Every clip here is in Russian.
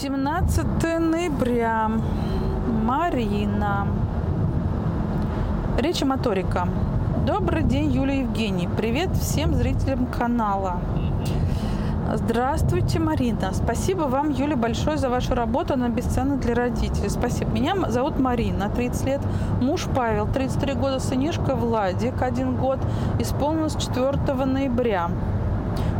17 ноября. Марина. Речи моторика. Добрый день, Юлия Евгений. Привет всем зрителям канала. Здравствуйте, Марина. Спасибо вам, Юля, большое за вашу работу. Она бесценна для родителей. Спасибо. Меня зовут Марина, 30 лет. Муж Павел, 33 года. Сынишка Владик, 1 год. Исполнилось 4 ноября.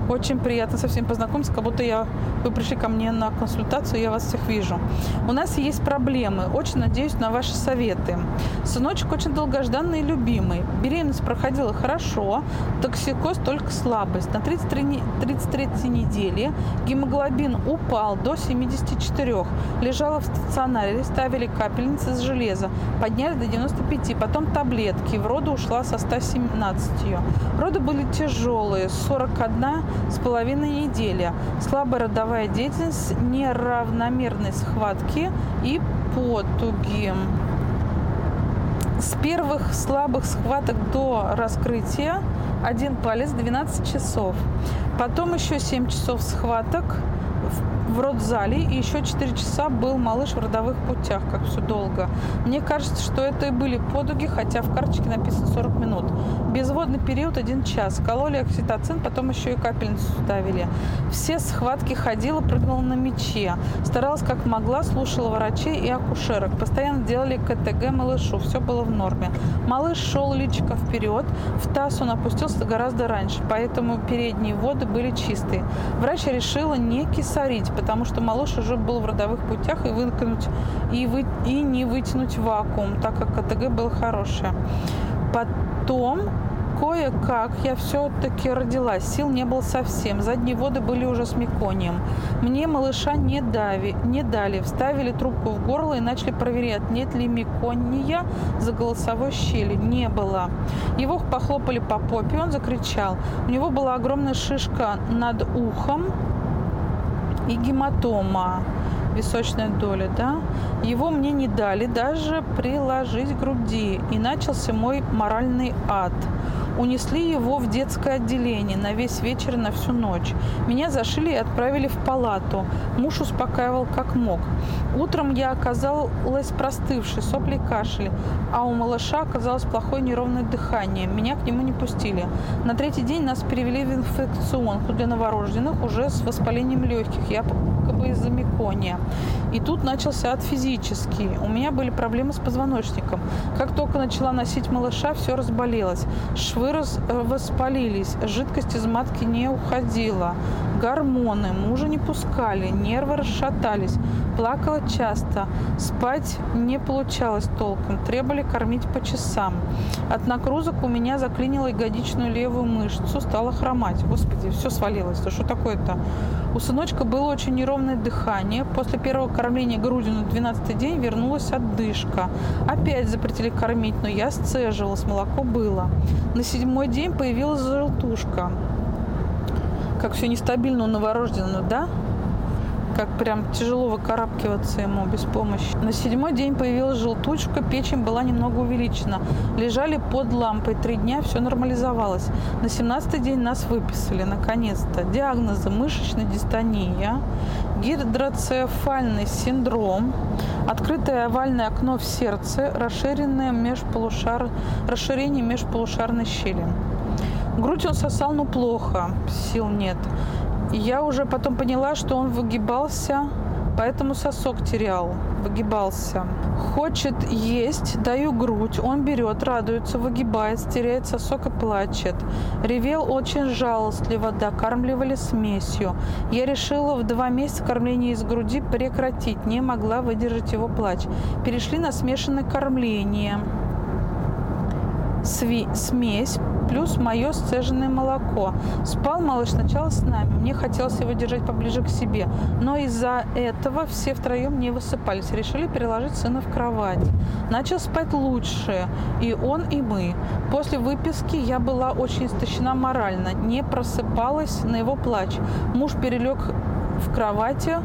Очень приятно со всеми познакомиться, как будто я, вы пришли ко мне на консультацию, я вас всех вижу. У нас есть проблемы. Очень надеюсь на ваши советы. Сыночек очень долгожданный и любимый. Беременность проходила хорошо, токсикоз только слабость. На 33, 33 неделе гемоглобин упал до 74. Лежала в стационаре, ставили капельницы с железа, подняли до 95, потом таблетки. В роду ушла со 117. Роды были тяжелые, 41 с половиной недели. Слабая родовая деятельность, неравномерные схватки и потуги. С первых слабых схваток до раскрытия один палец 12 часов. Потом еще 7 часов схваток в родзале, и еще 4 часа был малыш в родовых путях, как все долго. Мне кажется, что это и были подуги, хотя в карточке написано 40 минут. Безводный период 1 час. Кололи окситоцин, потом еще и капельницу ставили. Все схватки ходила, прыгнула на мече. Старалась как могла, слушала врачей и акушерок. Постоянно делали КТГ малышу, все было в норме. Малыш шел личико вперед, в таз он опустился гораздо раньше, поэтому передние воды были чистые. Врач решила не кисарить, потому что малыш уже был в родовых путях и выкинуть и, вы, и не вытянуть вакуум, так как КТГ было хорошее. Потом кое-как я все-таки родилась. Сил не было совсем. Задние воды были уже с меконием. Мне малыша не, дави, не дали. Вставили трубку в горло и начали проверять, нет ли мекония за голосовой щели. Не было. Его похлопали по попе, он закричал. У него была огромная шишка над ухом и гематома височная доля, да, его мне не дали даже приложить к груди, и начался мой моральный ад. Унесли его в детское отделение на весь вечер и на всю ночь. Меня зашили и отправили в палату. Муж успокаивал как мог. Утром я оказалась простывшей, сопли кашель, а у малыша оказалось плохое неровное дыхание. Меня к нему не пустили. На третий день нас перевели в инфекционку для новорожденных уже с воспалением легких, якобы из-за мекония. И тут начался ад физический. У меня были проблемы с позвоночником. Как только начала носить малыша, все разболелось. Швы раз, э, воспалились, жидкость из матки не уходила. Гормоны мужа не пускали, нервы расшатались. Плакала часто, спать не получалось толком, требовали кормить по часам. От нагрузок у меня заклинило ягодичную левую мышцу, стала хромать. Господи, все свалилось. Да что такое-то? У сыночка было очень неровное дыхание. После первого кормления грудью на 12 день вернулась отдышка. Опять запретили кормить, но я сцеживалась, молоко было. На седьмой день появилась желтушка. Как все нестабильно у новорожденного, да? как прям тяжело выкарабкиваться ему без помощи. На седьмой день появилась желтушка, печень была немного увеличена. Лежали под лампой три дня, все нормализовалось. На семнадцатый день нас выписали, наконец-то. Диагнозы мышечная дистония, гидроцефальный синдром, открытое овальное окно в сердце, расширенное межполушар... расширение межполушарной щели. Грудь он сосал, но плохо, сил нет я уже потом поняла, что он выгибался, поэтому сосок терял, выгибался. Хочет есть, даю грудь, он берет, радуется, выгибается, теряет сосок и плачет. Ревел очень жалостливо, докармливали смесью. Я решила в два месяца кормление из груди прекратить, не могла выдержать его плач. Перешли на смешанное кормление сви- смесь плюс мое сцеженное молоко. Спал малыш сначала с нами. Мне хотелось его держать поближе к себе. Но из-за этого все втроем не высыпались. Решили переложить сына в кровать. Начал спать лучше. И он, и мы. После выписки я была очень истощена морально. Не просыпалась на его плач. Муж перелег в кровати,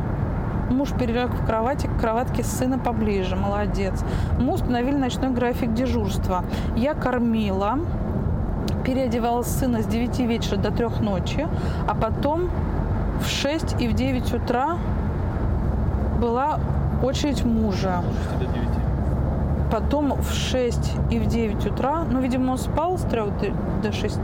Муж перелег в кровати к кроватке сына поближе. Молодец. Мы установили ночной график дежурства. Я кормила, переодевала сына с 9 вечера до 3 ночи, а потом в 6 и в 9 утра была очередь мужа. Потом в 6 и в 9 утра, ну, видимо, он спал с 3 до 6.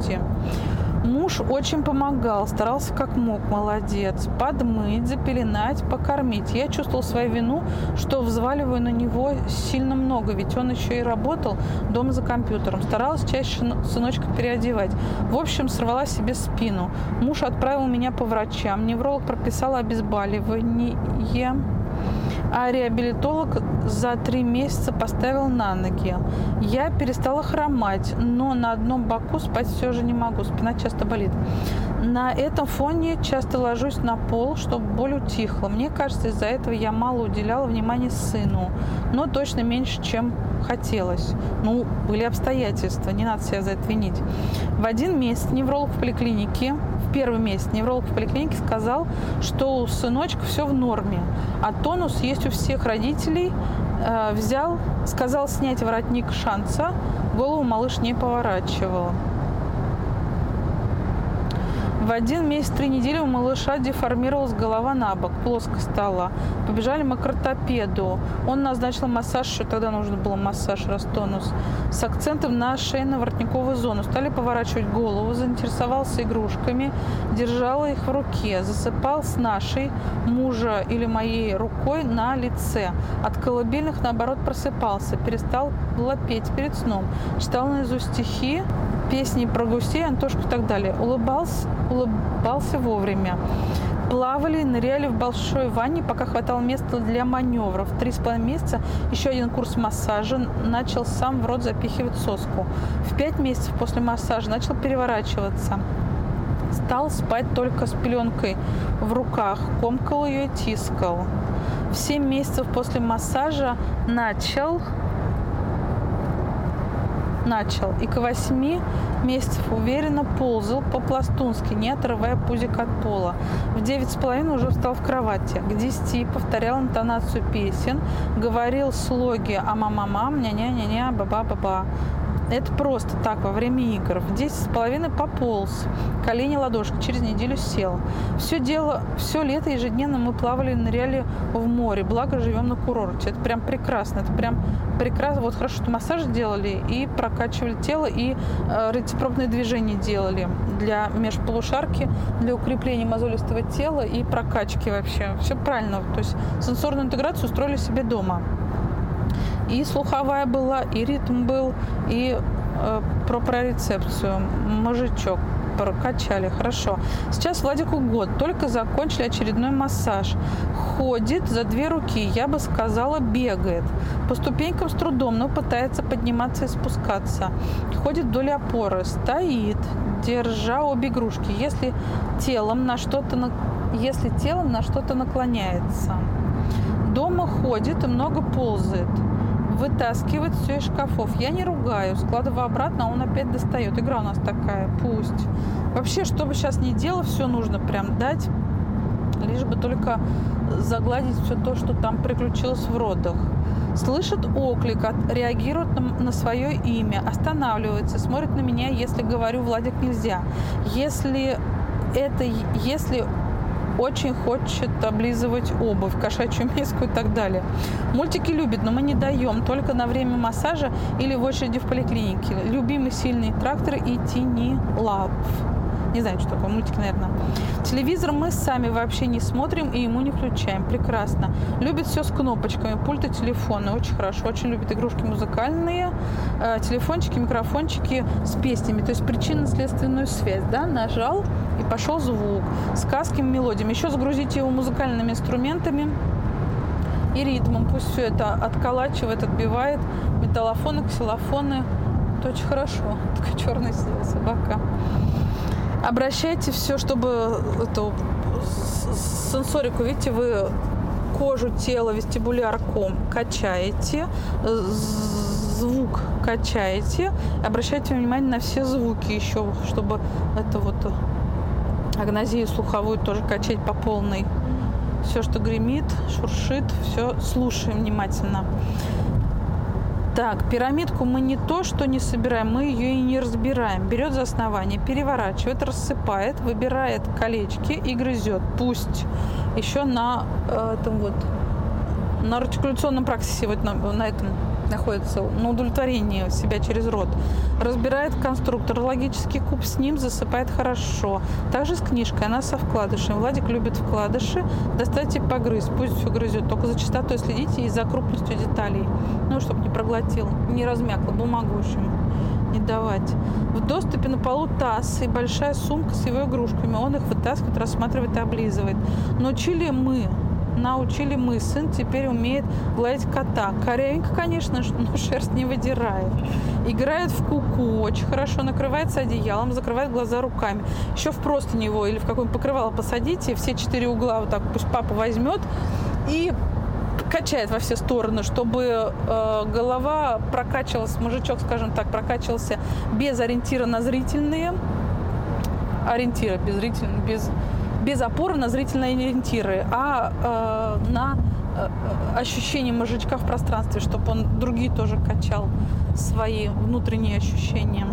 Муж очень помогал, старался как мог, молодец. Подмыть, запеленать, покормить. Я чувствовал свою вину, что взваливаю на него сильно много, ведь он еще и работал дома за компьютером. Старалась чаще сыночка переодевать. В общем, сорвала себе спину. Муж отправил меня по врачам. Невролог прописал обезболивание а реабилитолог за три месяца поставил на ноги. Я перестала хромать, но на одном боку спать все же не могу, спина часто болит. На этом фоне часто ложусь на пол, чтобы боль утихла. Мне кажется, из-за этого я мало уделяла внимания сыну, но точно меньше, чем хотелось. Ну, были обстоятельства, не надо себя за это винить. В один месяц невролог в поликлинике первый месяц невролог в поликлинике сказал, что у сыночка все в норме, а тонус есть у всех родителей. Э, взял, сказал снять воротник шанса, голову малыш не поворачивал. В один месяц, три недели у малыша деформировалась голова на бок, плоско стала. Побежали мы к ортопеду. Он назначил массаж, еще тогда нужно было массаж, растонус, с акцентом на шейно-воротниковую зону. Стали поворачивать голову, заинтересовался игрушками, держал их в руке, засыпал с нашей, мужа или моей рукой на лице. От колыбельных, наоборот, просыпался, перестал петь перед сном, читал наизусть стихи, песни про гусей, Антошку и так далее. Улыбался, улыбался вовремя. Плавали, ныряли в большой ванне, пока хватало места для маневров. Три с половиной месяца еще один курс массажа. Начал сам в рот запихивать соску. В пять месяцев после массажа начал переворачиваться. Стал спать только с пеленкой в руках. Комкал ее и тискал. В семь месяцев после массажа начал начал и к восьми месяцев уверенно ползал по-пластунски, не отрывая пузик от пола. В девять с половиной уже встал в кровати. К десяти повторял интонацию песен, говорил слоги «а-мама-мам», «ня-ня-ня-ня», «ба-ба-ба-ба». Это просто так, во время игр. В 10 с половиной пополз. Колени ладошки. Через неделю сел. Все дело, все лето ежедневно мы плавали, ныряли в море. Благо живем на курорте. Это прям прекрасно. Это прям прекрасно. Вот хорошо, что массаж делали и прокачивали тело, и э, рецепропные движения делали для межполушарки, для укрепления мозолистого тела и прокачки вообще. Все правильно. То есть сенсорную интеграцию устроили себе дома и слуховая была, и ритм был, и э, про прорецепцию, мужичок прокачали, хорошо. Сейчас Владику год, только закончили очередной массаж. Ходит за две руки, я бы сказала, бегает. По ступенькам с трудом, но пытается подниматься и спускаться. Ходит вдоль опоры, стоит, держа обе игрушки. Если телом на что-то, если телом на что-то наклоняется. Дома ходит и много ползает вытаскивать все из шкафов. Я не ругаю, складываю обратно, а он опять достает. Игра у нас такая, пусть. Вообще, что бы сейчас ни делал, все нужно прям дать, лишь бы только загладить все то, что там приключилось в родах. Слышит оклик, реагирует на, на свое имя, останавливается, смотрит на меня, если говорю Владик нельзя. Если это, если очень хочет облизывать обувь, кошачью миску и так далее. Мультики любит, но мы не даем, только на время массажа или в очереди в поликлинике. Любимый сильный трактор и тини лав. Не знаю, что такое, мультик, наверное. Телевизор мы сами вообще не смотрим и ему не включаем. Прекрасно. Любит все с кнопочками, пульты телефона. Очень хорошо. Очень любит игрушки музыкальные, э, телефончики, микрофончики с песнями. То есть причинно-следственную связь. Да? Нажал и пошел звук. Сказки, мелодиями. Еще загрузите его музыкальными инструментами и ритмом. Пусть все это отколачивает, отбивает. Металлофоны, ксилофоны. Это очень хорошо. Такая черная собака. Обращайте все, чтобы эту сенсорику, видите, вы кожу, тело, вестибулярку качаете, звук качаете, обращайте внимание на все звуки еще, чтобы это вот агнозию слуховую тоже качать по полной. Все, что гремит, шуршит, все слушаем внимательно. Так, пирамидку мы не то, что не собираем, мы ее и не разбираем. Берет за основание, переворачивает, рассыпает, выбирает колечки и грызет. Пусть еще на э, этом вот на артикуляционном практике вот на, на этом находится на удовлетворении себя через рот. Разбирает конструктор, логический куб с ним засыпает хорошо. Также с книжкой, она со вкладышем. Владик любит вкладыши, достаньте погрызть, пусть все грызет. Только за частотой следите и за крупностью деталей. Ну, чтобы не проглотил, не размякло бумагу, в не давать. В доступе на полу таз и большая сумка с его игрушками. Он их вытаскивает, рассматривает и облизывает. Научили мы научили мы. Сын теперь умеет гладить кота. Корявенько, конечно, но шерсть не выдирает. Играет в куку, очень хорошо накрывается одеялом, закрывает глаза руками. Еще в просто него или в какое-нибудь покрывало посадите, все четыре угла вот так пусть папа возьмет и качает во все стороны, чтобы э, голова прокачивалась, мужичок, скажем так, прокачивался без ориентира на зрительные, ориентира без зрительных, без без опоры на зрительные ориентиры, а э, на э, ощущение мужичка в пространстве, чтобы он другие тоже качал свои внутренние ощущения.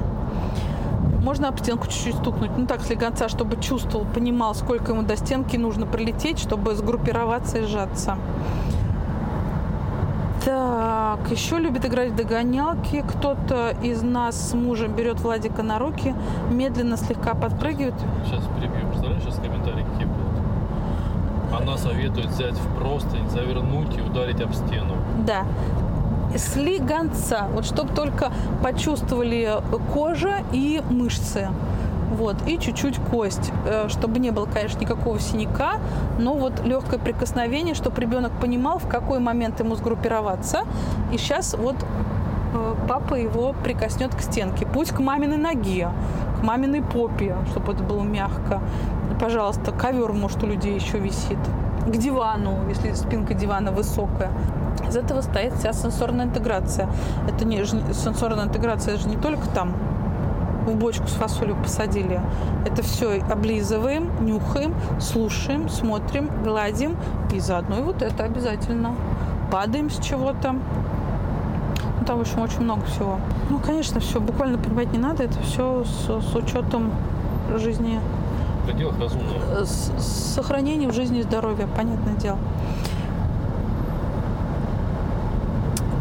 Можно об стенку чуть-чуть стукнуть, ну так слегонца, чтобы чувствовал, понимал, сколько ему до стенки нужно прилететь, чтобы сгруппироваться и сжаться. Так, еще любит играть в догонялки. Кто-то из нас с мужем берет Владика на руки, медленно слегка подпрыгивает. Сейчас перебью. Представляешь, сейчас комментарии какие будут? Она советует взять в простынь, завернуть и ударить об стену. Да. Слегонца. Вот чтобы только почувствовали кожа и мышцы. Вот, и чуть-чуть кость, э, чтобы не было, конечно, никакого синяка, но вот легкое прикосновение, чтобы ребенок понимал, в какой момент ему сгруппироваться. И сейчас вот э, папа его прикоснет к стенке. Пусть к маминой ноге, к маминой попе, чтобы это было мягко. Пожалуйста, ковер, может, у людей еще висит. К дивану, если спинка дивана высокая. Из этого стоит вся сенсорная интеграция. Это не сенсорная интеграция, это же не только там в бочку с фасолью посадили. Это все облизываем, нюхаем, слушаем, смотрим, гладим. И заодно и вот это обязательно. Падаем с чего-то. Ну, там, в общем, очень много всего. Ну, конечно, все буквально понимать не надо. Это все с, с учетом жизни. В пределах разумного. С, с сохранением жизни и здоровья, понятное дело.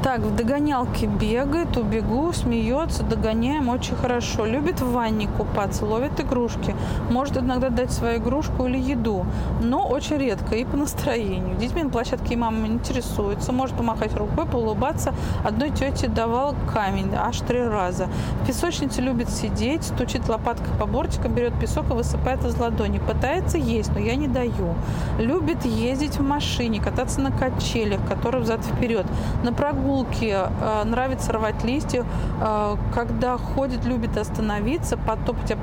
Так, в догонялке бегает, убегу, смеется, догоняем очень хорошо. Любит в ванне купаться, ловит игрушки. Может иногда дать свою игрушку или еду, но очень редко и по настроению. Детьми на площадке и мама интересуется, может помахать рукой, поулыбаться. Одной тете давал камень аж три раза. В песочнице любит сидеть, стучит лопаткой по бортикам, берет песок и высыпает из ладони. Пытается есть, но я не даю. Любит ездить в машине, кататься на качелях, которые взад-вперед, на прогулку прогулке э, нравится рвать листья, э, когда ходит, любит остановиться, потопать,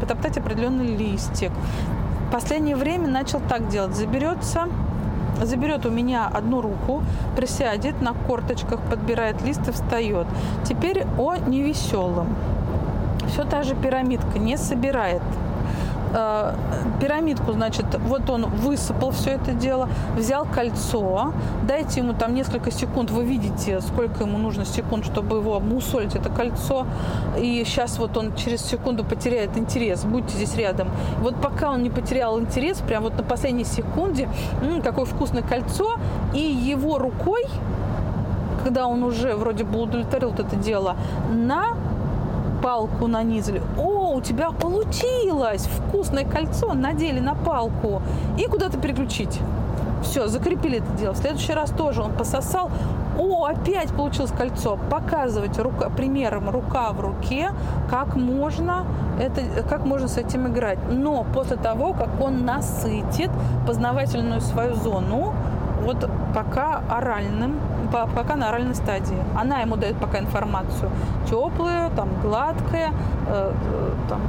потоптать определенный листик. В последнее время начал так делать. Заберется заберет у меня одну руку, присядет на корточках, подбирает лист и встает. Теперь о невеселом. Все та же пирамидка, не собирает э, пирамидку, значит, вот он высыпал все это дело, взял кольцо, дайте ему там несколько секунд, вы видите, сколько ему нужно секунд, чтобы его мусолить это кольцо, и сейчас вот он через секунду потеряет интерес, будьте здесь рядом. Вот пока он не потерял интерес, прям вот на последней секунде, м-м, какое вкусное кольцо, и его рукой когда он уже вроде бы удовлетворил вот это дело, на палку нанизали. О, у тебя получилось! Вкусное кольцо надели на палку. И куда-то переключить. Все, закрепили это дело. В следующий раз тоже он пососал. О, опять получилось кольцо. Показывать рука, примером рука в руке, как можно, это, как можно с этим играть. Но после того, как он насытит познавательную свою зону, вот пока оральным, пока на оральной стадии. Она ему дает пока информацию теплая, там гладкая, э, э, там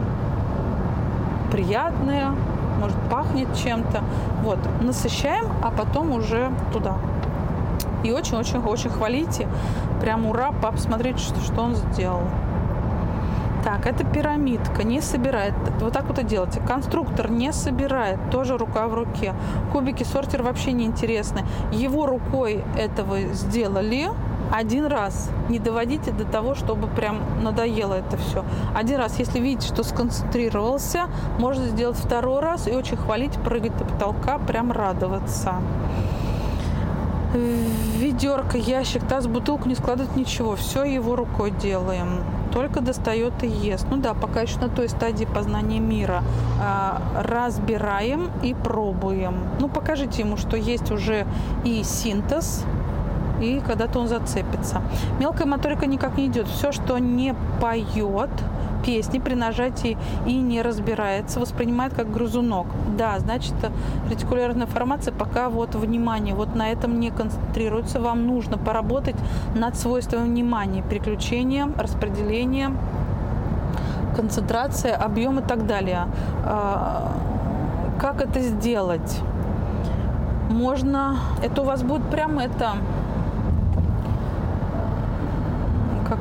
приятная, может пахнет чем-то. Вот, насыщаем, а потом уже туда. И очень-очень-очень хвалите. Прям ура, пап, смотрите, что, что он сделал. Так, это пирамидка, не собирает. Вот так вот и делайте. Конструктор не собирает, тоже рука в руке. Кубики сортир вообще не интересны. Его рукой этого сделали, один раз. Не доводите до того, чтобы прям надоело это все. Один раз, если видите, что сконцентрировался, можно сделать второй раз и очень хвалить, прыгать до потолка, прям радоваться. ведерко, ящик, таз, бутылку не складывать ничего. Все его рукой делаем. Только достает и ест. Ну да, пока еще на той стадии познания мира. А, разбираем и пробуем. Ну, покажите ему, что есть уже и синтез, и когда-то он зацепится. Мелкая моторика никак не идет. Все, что не поет, песни при нажатии и не разбирается, воспринимает как грызунок. Да, значит, ретикулярная формация пока вот внимание вот на этом не концентрируется. Вам нужно поработать над свойством внимания, переключением, распределением, концентрация, объем и так далее. А, как это сделать? Можно, это у вас будет прямо это,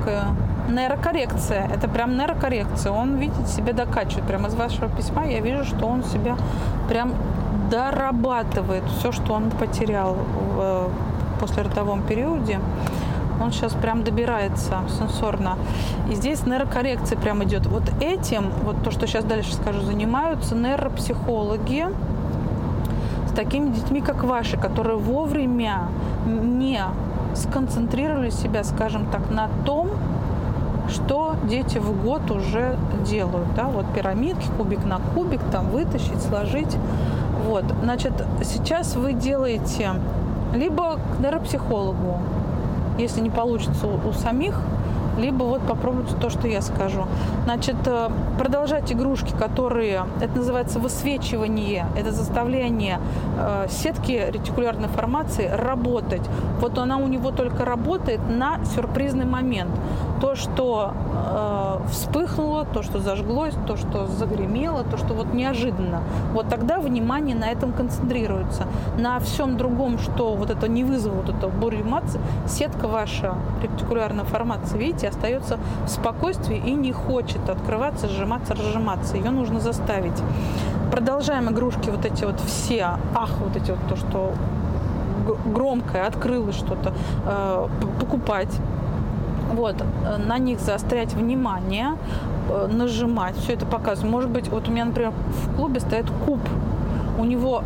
как нейрокоррекция. Это прям нейрокоррекция. Он, видите, себя докачивает. Прямо из вашего письма я вижу, что он себя прям дорабатывает все, что он потерял в э, послеродовом периоде. Он сейчас прям добирается сенсорно. И здесь нейрокоррекция прям идет. Вот этим, вот то, что сейчас дальше скажу, занимаются нейропсихологи с такими детьми, как ваши, которые вовремя не сконцентрировали себя, скажем так, на том, что дети в год уже делают. Да? Вот пирамидки, кубик на кубик, там вытащить, сложить. Вот. Значит, сейчас вы делаете либо к нейропсихологу, если не получится у, самих, либо вот попробуйте то, что я скажу. Значит, э, продолжать игрушки, которые, это называется высвечивание, это заставление э, сетки ретикулярной формации работать. Вот она у него только работает на сюрпризный момент. То, что э, вспыхнуло, то, что зажглось, то, что загремело, то, что вот неожиданно. Вот тогда внимание на этом концентрируется. На всем другом, что вот это не вызвало вот это бурю эмоций, сетка ваша ретикулярная формация, видите, видите, остается в спокойствии и не хочет открываться, сжиматься, разжиматься. Ее нужно заставить. Продолжаем игрушки вот эти вот все, ах, вот эти вот то, что громкое, открылось что-то, э, покупать. Вот, э, на них заострять внимание, э, нажимать, все это показывать. Может быть, вот у меня, например, в клубе стоит куб. У него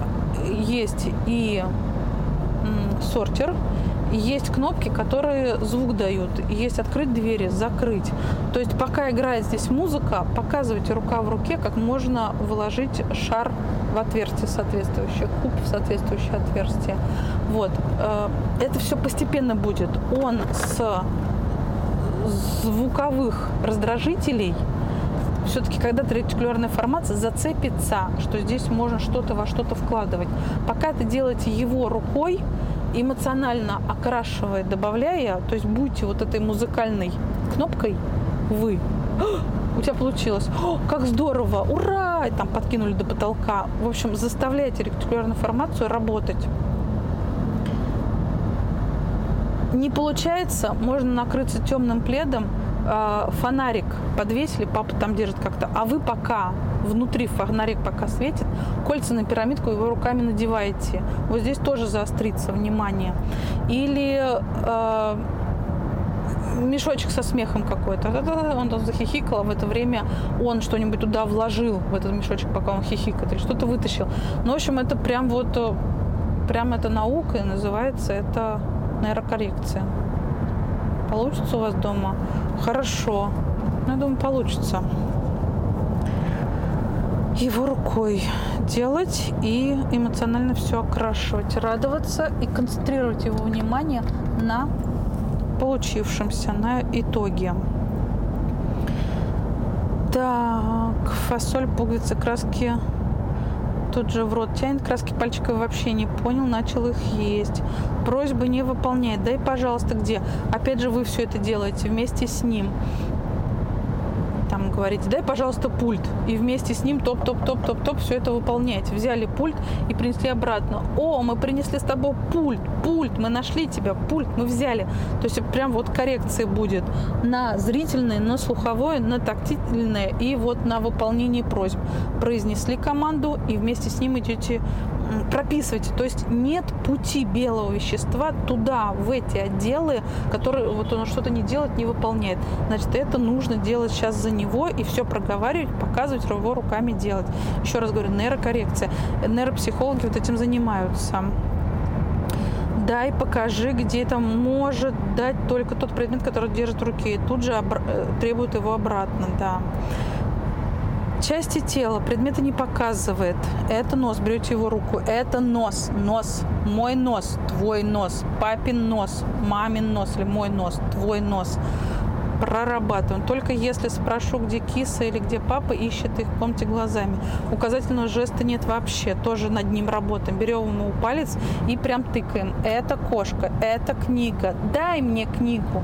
есть и сортер, есть кнопки, которые звук дают. Есть открыть двери, закрыть. То есть пока играет здесь музыка, показывайте рука в руке, как можно вложить шар в отверстие соответствующее, куб в соответствующее отверстие. Вот. Э, это все постепенно будет. Он с звуковых раздражителей все-таки когда ретикулярная формация зацепится, что здесь можно что-то во что-то вкладывать. Пока это делаете его рукой, эмоционально окрашивая, добавляя, то есть будьте вот этой музыкальной кнопкой вы. У тебя получилось. О, как здорово! Ура! И там подкинули до потолка. В общем, заставляйте ретикулярную формацию работать. Не получается, можно накрыться темным пледом, э, фонарик подвесили, папа там держит как-то, а вы пока внутри фонарик пока светит, кольца на пирамидку его руками надеваете. Вот здесь тоже заострится внимание. Или э, мешочек со смехом какой-то. Он там захихикал, а в это время он что-нибудь туда вложил, в этот мешочек, пока он хихикает, или что-то вытащил. Ну, в общем, это прям вот, э, прям это наука, и называется это нейрокоррекция. Получится у вас дома? Хорошо. Ну, я думаю, получится его рукой делать и эмоционально все окрашивать, радоваться и концентрировать его внимание на получившемся, на итоге. Так, фасоль, пуговицы, краски тут же в рот тянет, краски пальчиков вообще не понял, начал их есть. Просьбы не выполняет. Дай, пожалуйста, где? Опять же, вы все это делаете вместе с ним там говорите, дай, пожалуйста, пульт. И вместе с ним топ-топ-топ-топ-топ все это выполняете. Взяли пульт и принесли обратно. О, мы принесли с тобой пульт, пульт, мы нашли тебя, пульт, мы взяли. То есть прям вот коррекция будет на зрительное, на слуховое, на тактильное и вот на выполнение просьб. Произнесли команду и вместе с ним идете прописывайте. То есть нет пути белого вещества туда, в эти отделы, которые вот он что-то не делает, не выполняет. Значит, это нужно делать сейчас за него и все проговаривать, показывать его руками делать. Еще раз говорю, нейрокоррекция. Нейропсихологи вот этим занимаются. Дай, покажи, где это может дать только тот предмет, который держит в руке. И тут же обра- э, требует его обратно, да. Части тела предметы не показывает. Это нос, берете его руку. Это нос, нос, мой нос, твой нос, папин нос, мамин нос. Или мой нос, твой нос прорабатываем. Только если спрошу, где киса или где папа, ищет их в комнате глазами. Указательного жеста нет вообще, тоже над ним работаем. Берем ему палец и прям тыкаем. Это кошка, это книга. Дай мне книгу.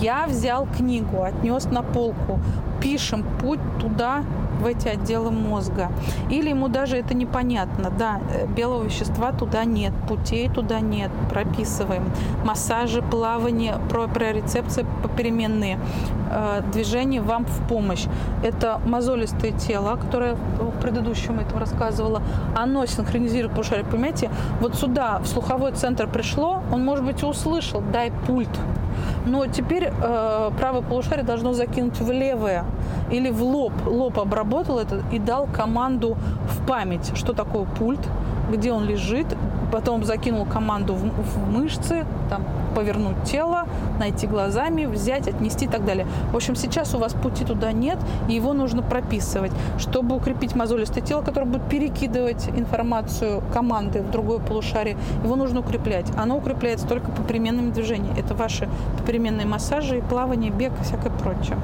Я взял книгу, отнес на полку. Пишем путь туда, в эти отделы мозга. Или ему даже это непонятно. Да, э, белого вещества туда нет, путей туда нет. Прописываем. Массажи, плавание, прорецепции попеременные. Э, движение вам в помощь. Это мозолистое тело, которое в предыдущем этом рассказывала. Оно синхронизирует полушарие. Понимаете, вот сюда, в слуховой центр пришло, он, может быть, услышал, дай пульт. Но теперь э, правое полушарие должно закинуть в левое или в лоб. Лоб обработал это и дал команду в память, что такое пульт, где он лежит, потом закинул команду в, в мышцы, там, повернуть тело, найти глазами, взять, отнести и так далее. В общем, сейчас у вас пути туда нет, и его нужно прописывать. Чтобы укрепить мозолистое тело, которое будет перекидывать информацию команды в другое полушарие, его нужно укреплять. Оно укрепляется только по переменными движениями. Это ваши переменные массажи, плавание, бег и всякое прочее.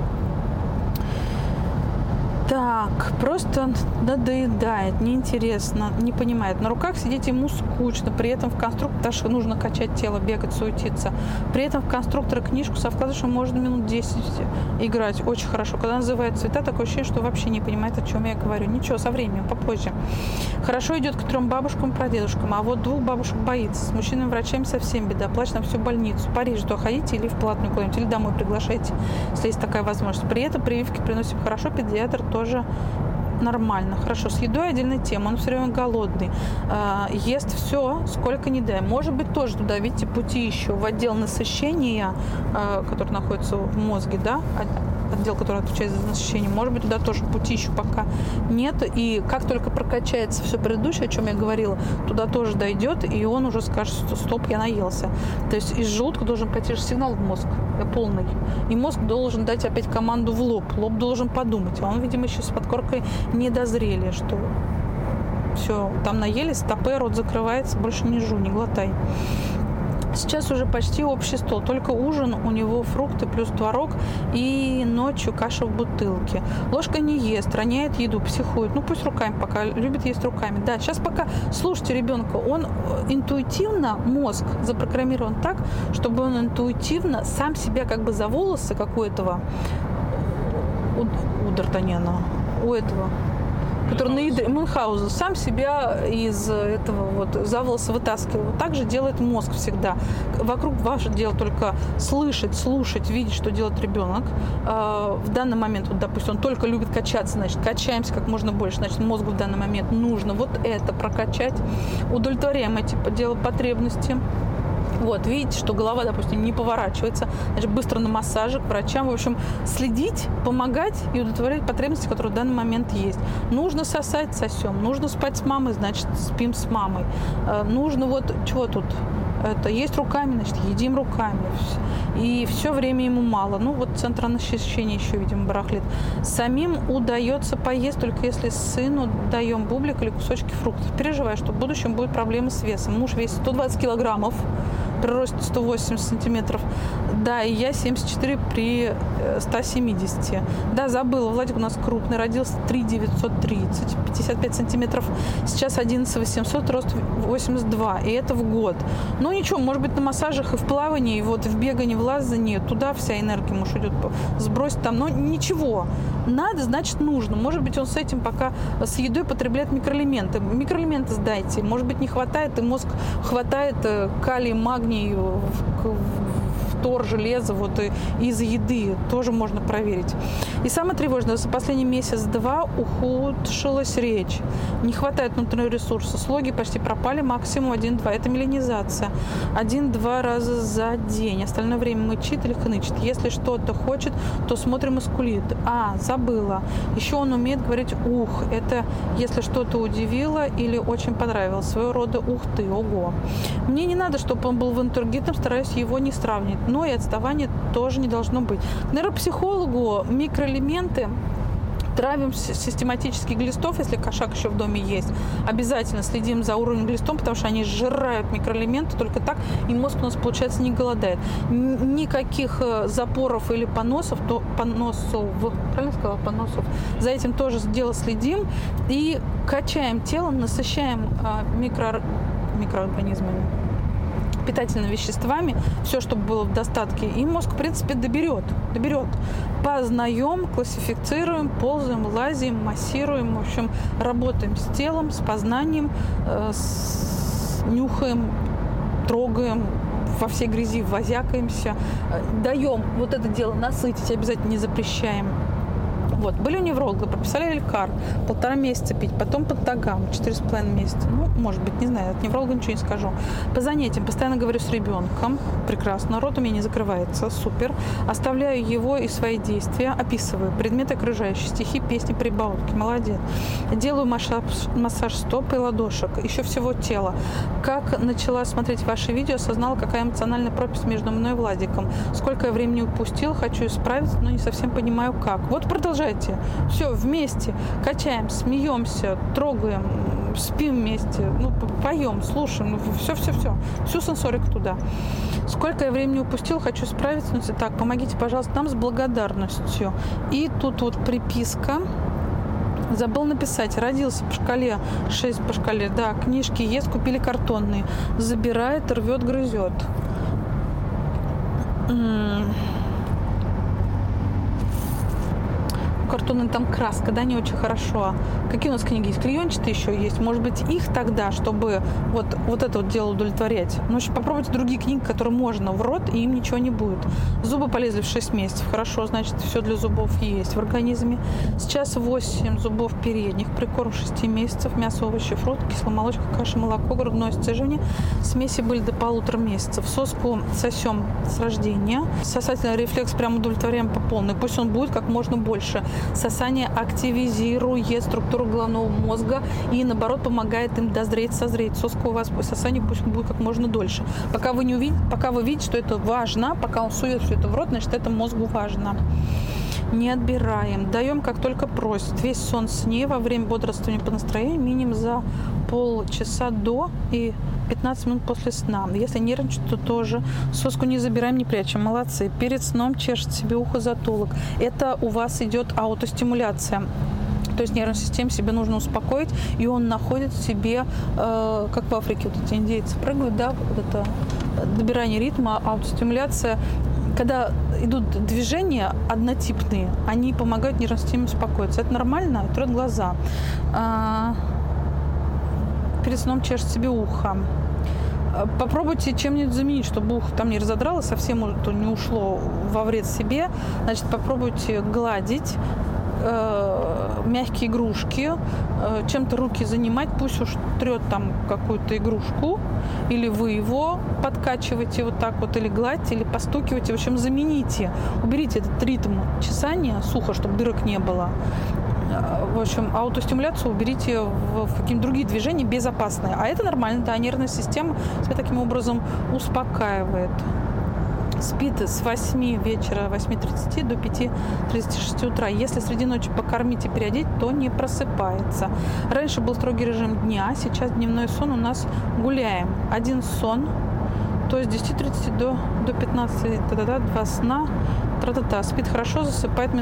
Так, просто надоедает, неинтересно, не понимает. На руках сидеть ему скучно, при этом в конструктор, нужно качать тело, бегать, суетиться. При этом в конструктора книжку со вкладышем можно минут 10 играть очень хорошо. Когда называет цвета, такое ощущение, что вообще не понимает, о чем я говорю. Ничего, со временем, попозже. Хорошо идет к трем бабушкам, прадедушкам, а вот двух бабушек боится. С мужчинами врачами совсем беда. Плачь на всю больницу. В Париж то ходите или в платную куда-нибудь, или домой приглашайте, если есть такая возможность. При этом прививки приносим хорошо, педиатр тоже тоже нормально, хорошо. С едой отдельная тема, он все время голодный, э, ест все, сколько не дай. Может быть, тоже туда, видите, пути еще в отдел насыщения, э, который находится в мозге, да, отдел, который отвечает за насыщение. Может быть, туда тоже пути еще пока нет. И как только прокачается все предыдущее, о чем я говорила, туда тоже дойдет, и он уже скажет, что стоп, я наелся. То есть из желудка должен пойти же сигнал в мозг э, полный. И мозг должен дать опять команду в лоб. Лоб должен подумать. А он, видимо, еще с подкоркой не дозрели, что все, там наели, стопы, рот закрывается, больше не жу, не глотай. Сейчас уже почти общий стол, только ужин, у него фрукты плюс творог и ночью каша в бутылке. Ложка не ест, роняет еду, психует. Ну пусть руками пока, любит есть руками. Да, сейчас пока слушайте ребенка, он э, интуитивно, мозг запрограммирован так, чтобы он интуитивно сам себя как бы за волосы, как у этого, у, у Д'Артаньяна, у этого, который на ядре, Мюнхгаузен, сам себя из этого вот за волосы вытаскивал. Вот так же делает мозг всегда. Вокруг ваше дело только слышать, слушать, видеть, что делает ребенок. А, в данный момент, вот, допустим, он только любит качаться, значит, качаемся как можно больше, значит, мозгу в данный момент нужно вот это прокачать, удовлетворяем эти дела потребности. Вот, видите, что голова, допустим, не поворачивается, значит, быстро на массаже врачам. В общем, следить, помогать и удовлетворять потребности, которые в данный момент есть. Нужно сосать, сосем. Нужно спать с мамой, значит, спим с мамой. Э, нужно вот, чего тут, это есть руками, значит, едим руками. И все время ему мало. Ну, вот центр насыщения еще, видимо, барахлит. Самим удается поесть, только если сыну даем бублик или кусочки фруктов. Переживаю, что в будущем будет проблемы с весом. Муж весит 120 килограммов, при росте 180 сантиметров. Да, и я 74 при 170. Э, да, забыла, Владик у нас крупный, родился 3 930, 55 сантиметров. Сейчас 11 800, рост 82, и это в год. Ну ничего, может быть на массажах и в плавании, и вот в бегании, в лазании, туда вся энергия муж идет сбросить там, но ничего. Надо, значит нужно. Может быть он с этим пока с едой потребляет микроэлементы. Микроэлементы сдайте. Может быть не хватает, и мозг хватает э, калий, магний в, в штор, железа, вот из еды тоже можно проверить. И самое тревожное, за последний месяц-два ухудшилась речь. Не хватает внутреннего ресурса. Слоги почти пропали, максимум 1-2. Это меланизация. Один-два раза за день. Остальное время мычит или хнычет. Если что-то хочет, то смотрим и скулит. А, забыла. Еще он умеет говорить «ух». Это если что-то удивило или очень понравилось. Своего рода «ух ты», «ого». Мне не надо, чтобы он был вантургитом, стараюсь его не сравнивать. Но и отставания тоже не должно быть. К нейропсихологу микроэлементы травим систематически глистов, если кошак еще в доме есть. Обязательно следим за уровнем глистом, потому что они сжирают микроэлементы, только так и мозг у нас, получается, не голодает. Никаких э, запоров или поносов, то поносов, правильно сказала, поносов, за этим тоже дело следим и качаем тело, насыщаем а, микро, микроорганизмами питательными веществами, все, чтобы было в достатке, и мозг, в принципе, доберет. доберет. Познаем, классифицируем, ползаем, лазим, массируем, в общем, работаем с телом, с познанием, э, с, нюхаем, трогаем, во всей грязи возякаемся, э, даем вот это дело насытить, обязательно не запрещаем. Вот, были у невролога, прописали элькар, полтора месяца пить, потом под тагам, четыре с половиной месяца. Ну, может быть, не знаю, от невролога ничего не скажу. По занятиям постоянно говорю с ребенком, прекрасно, рот у меня не закрывается, супер. Оставляю его и свои действия, описываю предметы окружающие, стихи, песни, прибаутки, молодец. Делаю массаж, массаж стоп и ладошек, еще всего тела. Как начала смотреть ваши видео, осознала, какая эмоциональная пропасть между мной и Владиком. Сколько я времени упустил, хочу исправить, но не совсем понимаю как. Вот продолжаю продолжайте. Все, вместе качаем, смеемся, трогаем, спим вместе, ну, поем, слушаем, ну, все-все-все, всю сенсорику туда. Сколько я времени упустил, хочу справиться, но так, помогите, пожалуйста, нам с благодарностью. И тут вот приписка, Забыл написать. Родился по шкале 6 по шкале. Да, книжки есть, купили картонные. Забирает, рвет, грызет картонная там краска, да, не очень хорошо. Какие у нас книги есть? Клеенчатые еще есть. Может быть, их тогда, чтобы вот, вот это вот дело удовлетворять. Ну, попробуйте другие книги, которые можно в рот, и им ничего не будет. Зубы полезли в 6 месяцев. Хорошо, значит, все для зубов есть в организме. Сейчас 8 зубов передних, прикорм 6 месяцев, мясо, овощи, фрукты, кисломолочка, каша, молоко, грудное сцеживание. Смеси были до полутора месяцев. Соску сосем с рождения. Сосательный рефлекс прям удовлетворяем по полной. Пусть он будет как можно больше. Сосание активизирует структуру головного мозга и, наоборот, помогает им дозреть, созреть. Соска у вас сосание пусть будет как можно дольше. Пока вы, не увидите, пока вы видите, что это важно, пока он сует все это в рот, значит, это мозгу важно не отбираем, даем как только просит. Весь сон с ней во время бодрствования по настроению минимум за полчаса до и 15 минут после сна. Если нервничать, то тоже. Соску не забираем, не прячем. Молодцы. Перед сном чешет себе ухо затылок. Это у вас идет аутостимуляция. То есть нервную систему себе нужно успокоить, и он находит в себе, э, как в Африке вот эти индейцы прыгают, да, вот это добирание ритма, аутостимуляция когда идут движения однотипные, они помогают нервной системе успокоиться. Это нормально, трет глаза. А, перед сном чешет себе ухо. А, попробуйте чем-нибудь заменить, чтобы ухо там не разодралось, совсем не ушло во вред себе. Значит, попробуйте гладить, э, мягкие игрушки, э, чем-то руки занимать, пусть уж трет там какую-то игрушку, или вы его подкачиваете вот так вот, или гладьте, или постукиваете, в общем, замените, уберите этот ритм чесания сухо, чтобы дырок не было. Э, в общем, аутостимуляцию уберите в, в какие-нибудь другие движения безопасные. А это нормально, да, нервная система себя таким образом успокаивает спит с 8 вечера, 8.30 до 5.36 утра. Если среди ночи покормить и переодеть, то не просыпается. Раньше был строгий режим дня, сейчас дневной сон у нас гуляем. Один сон, то есть 10.30 до, до 15, да-да-да, два сна, тра-та-та. Спит хорошо, засыпает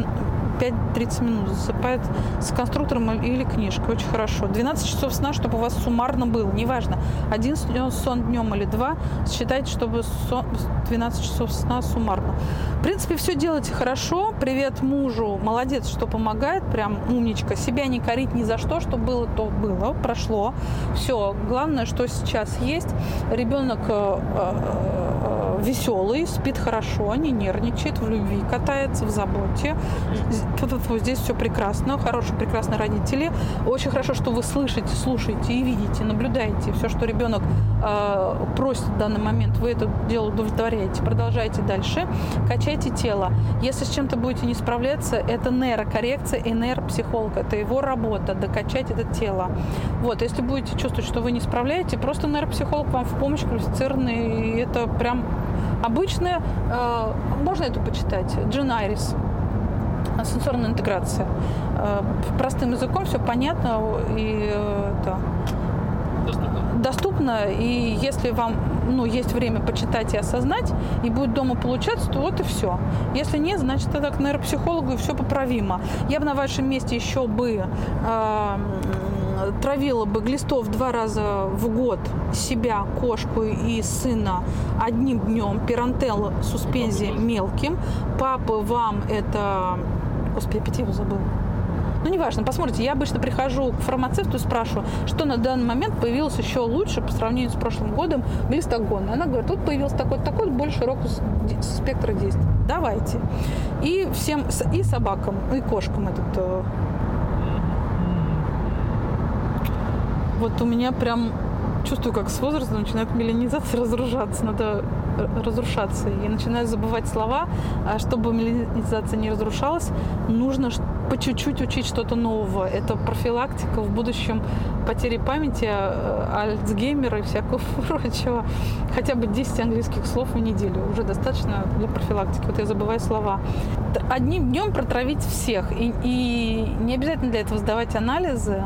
5-30 минут засыпает с конструктором или книжкой. Очень хорошо. 12 часов сна, чтобы у вас суммарно было. Неважно, один сон днем или два, считайте, чтобы сон, 12 часов сна суммарно. В принципе, все делайте хорошо. Привет мужу. Молодец, что помогает. Прям умничка. Себя не корить ни за что, что было, то было. Прошло. Все. Главное, что сейчас есть. Ребенок э, э, веселый, спит хорошо, не нервничает, в любви катается, в заботе. З- Здесь все прекрасно, хорошие, прекрасные родители. Очень хорошо, что вы слышите, слушаете и видите, наблюдаете все, что ребенок э, просит в данный момент, вы это дело удовлетворяете. Продолжайте дальше, качайте тело. Если с чем-то будете не справляться, это нейрокоррекция и нейропсихолог. Это его работа, докачать это тело. Вот, если будете чувствовать, что вы не справляете, просто нейропсихолог вам в помощь квалифицированный. И это прям обычная, э, можно это почитать, Джин Айрис сенсорная интеграция. Э, Простым языком все понятно и э, Доступно. доступно. И если вам ну, есть время почитать и осознать, и будет дома получаться, то вот и все. Если нет, значит, это к нейропсихологу, и все поправимо. Я бы на вашем месте еще бы э, м, травила бы глистов два раза в год себя, кошку и сына одним днем, пирантел суспензии мелким. Папы вам это... Господи, опять его забыла. Ну, неважно, посмотрите, я обычно прихожу к фармацевту и спрашиваю, что на данный момент появилось еще лучше по сравнению с прошлым годом глистогон. Она говорит, тут появился такой такой более широкий с- ди- спектр действий. Давайте. И всем, и собакам, и кошкам этот Вот у меня прям чувствую, как с возрастом начинает миллионизация разрушаться, надо разрушаться. Я начинаю забывать слова, а чтобы миллионизация не разрушалась, нужно по чуть-чуть учить что-то нового. Это профилактика в будущем потери памяти, э, Альцгеймера и всякого прочего. Хотя бы 10 английских слов в неделю уже достаточно для профилактики. Вот я забываю слова. Одним днем протравить всех. И, и не обязательно для этого сдавать анализы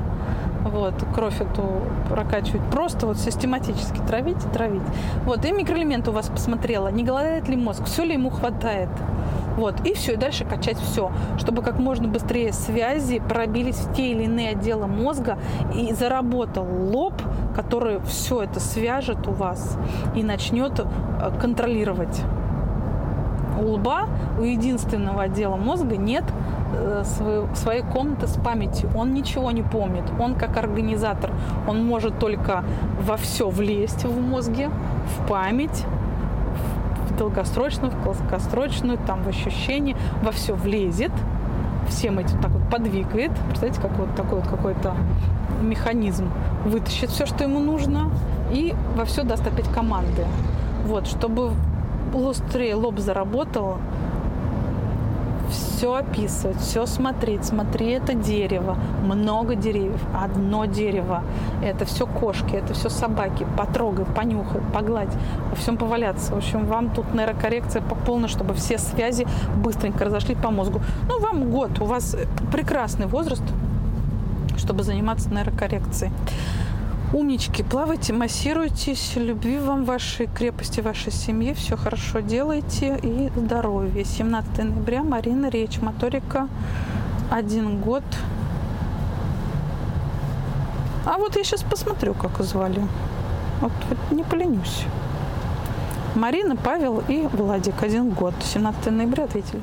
вот, кровь эту прокачивать. Просто вот систематически травить и травить. Вот, и микроэлементы у вас посмотрела, не голодает ли мозг, все ли ему хватает. Вот, и все, и дальше качать все, чтобы как можно быстрее связи пробились в те или иные отделы мозга и заработал лоб, который все это свяжет у вас и начнет э, контролировать. У лба, у единственного отдела мозга нет свою- своей комнаты с памятью. Он ничего не помнит. Он как организатор. Он может только во все влезть в мозге, в память, в долгосрочную, в краткосрочную, там в ощущение, во все влезет, всем этим так вот подвигает. Представляете, как вот такой вот какой-то механизм вытащит все, что ему нужно, и во все даст опять команды. Вот, чтобы быстрее лоб заработал, все описывать, все смотреть. Смотри, это дерево, много деревьев, одно дерево. Это все кошки, это все собаки. Потрогай, понюхай, погладь, во всем поваляться. В общем, вам тут нейрокоррекция по полной, чтобы все связи быстренько разошли по мозгу. Ну, вам год, у вас прекрасный возраст, чтобы заниматься нейрокоррекцией. Умнички, плавайте, массируйтесь, любви вам вашей крепости, вашей семье, все хорошо делайте и здоровья. 17 ноября, Марина Речь, моторика, один год. А вот я сейчас посмотрю, как звали. Вот, вот не поленюсь. Марина, Павел и Владик, один год. 17 ноября ответили.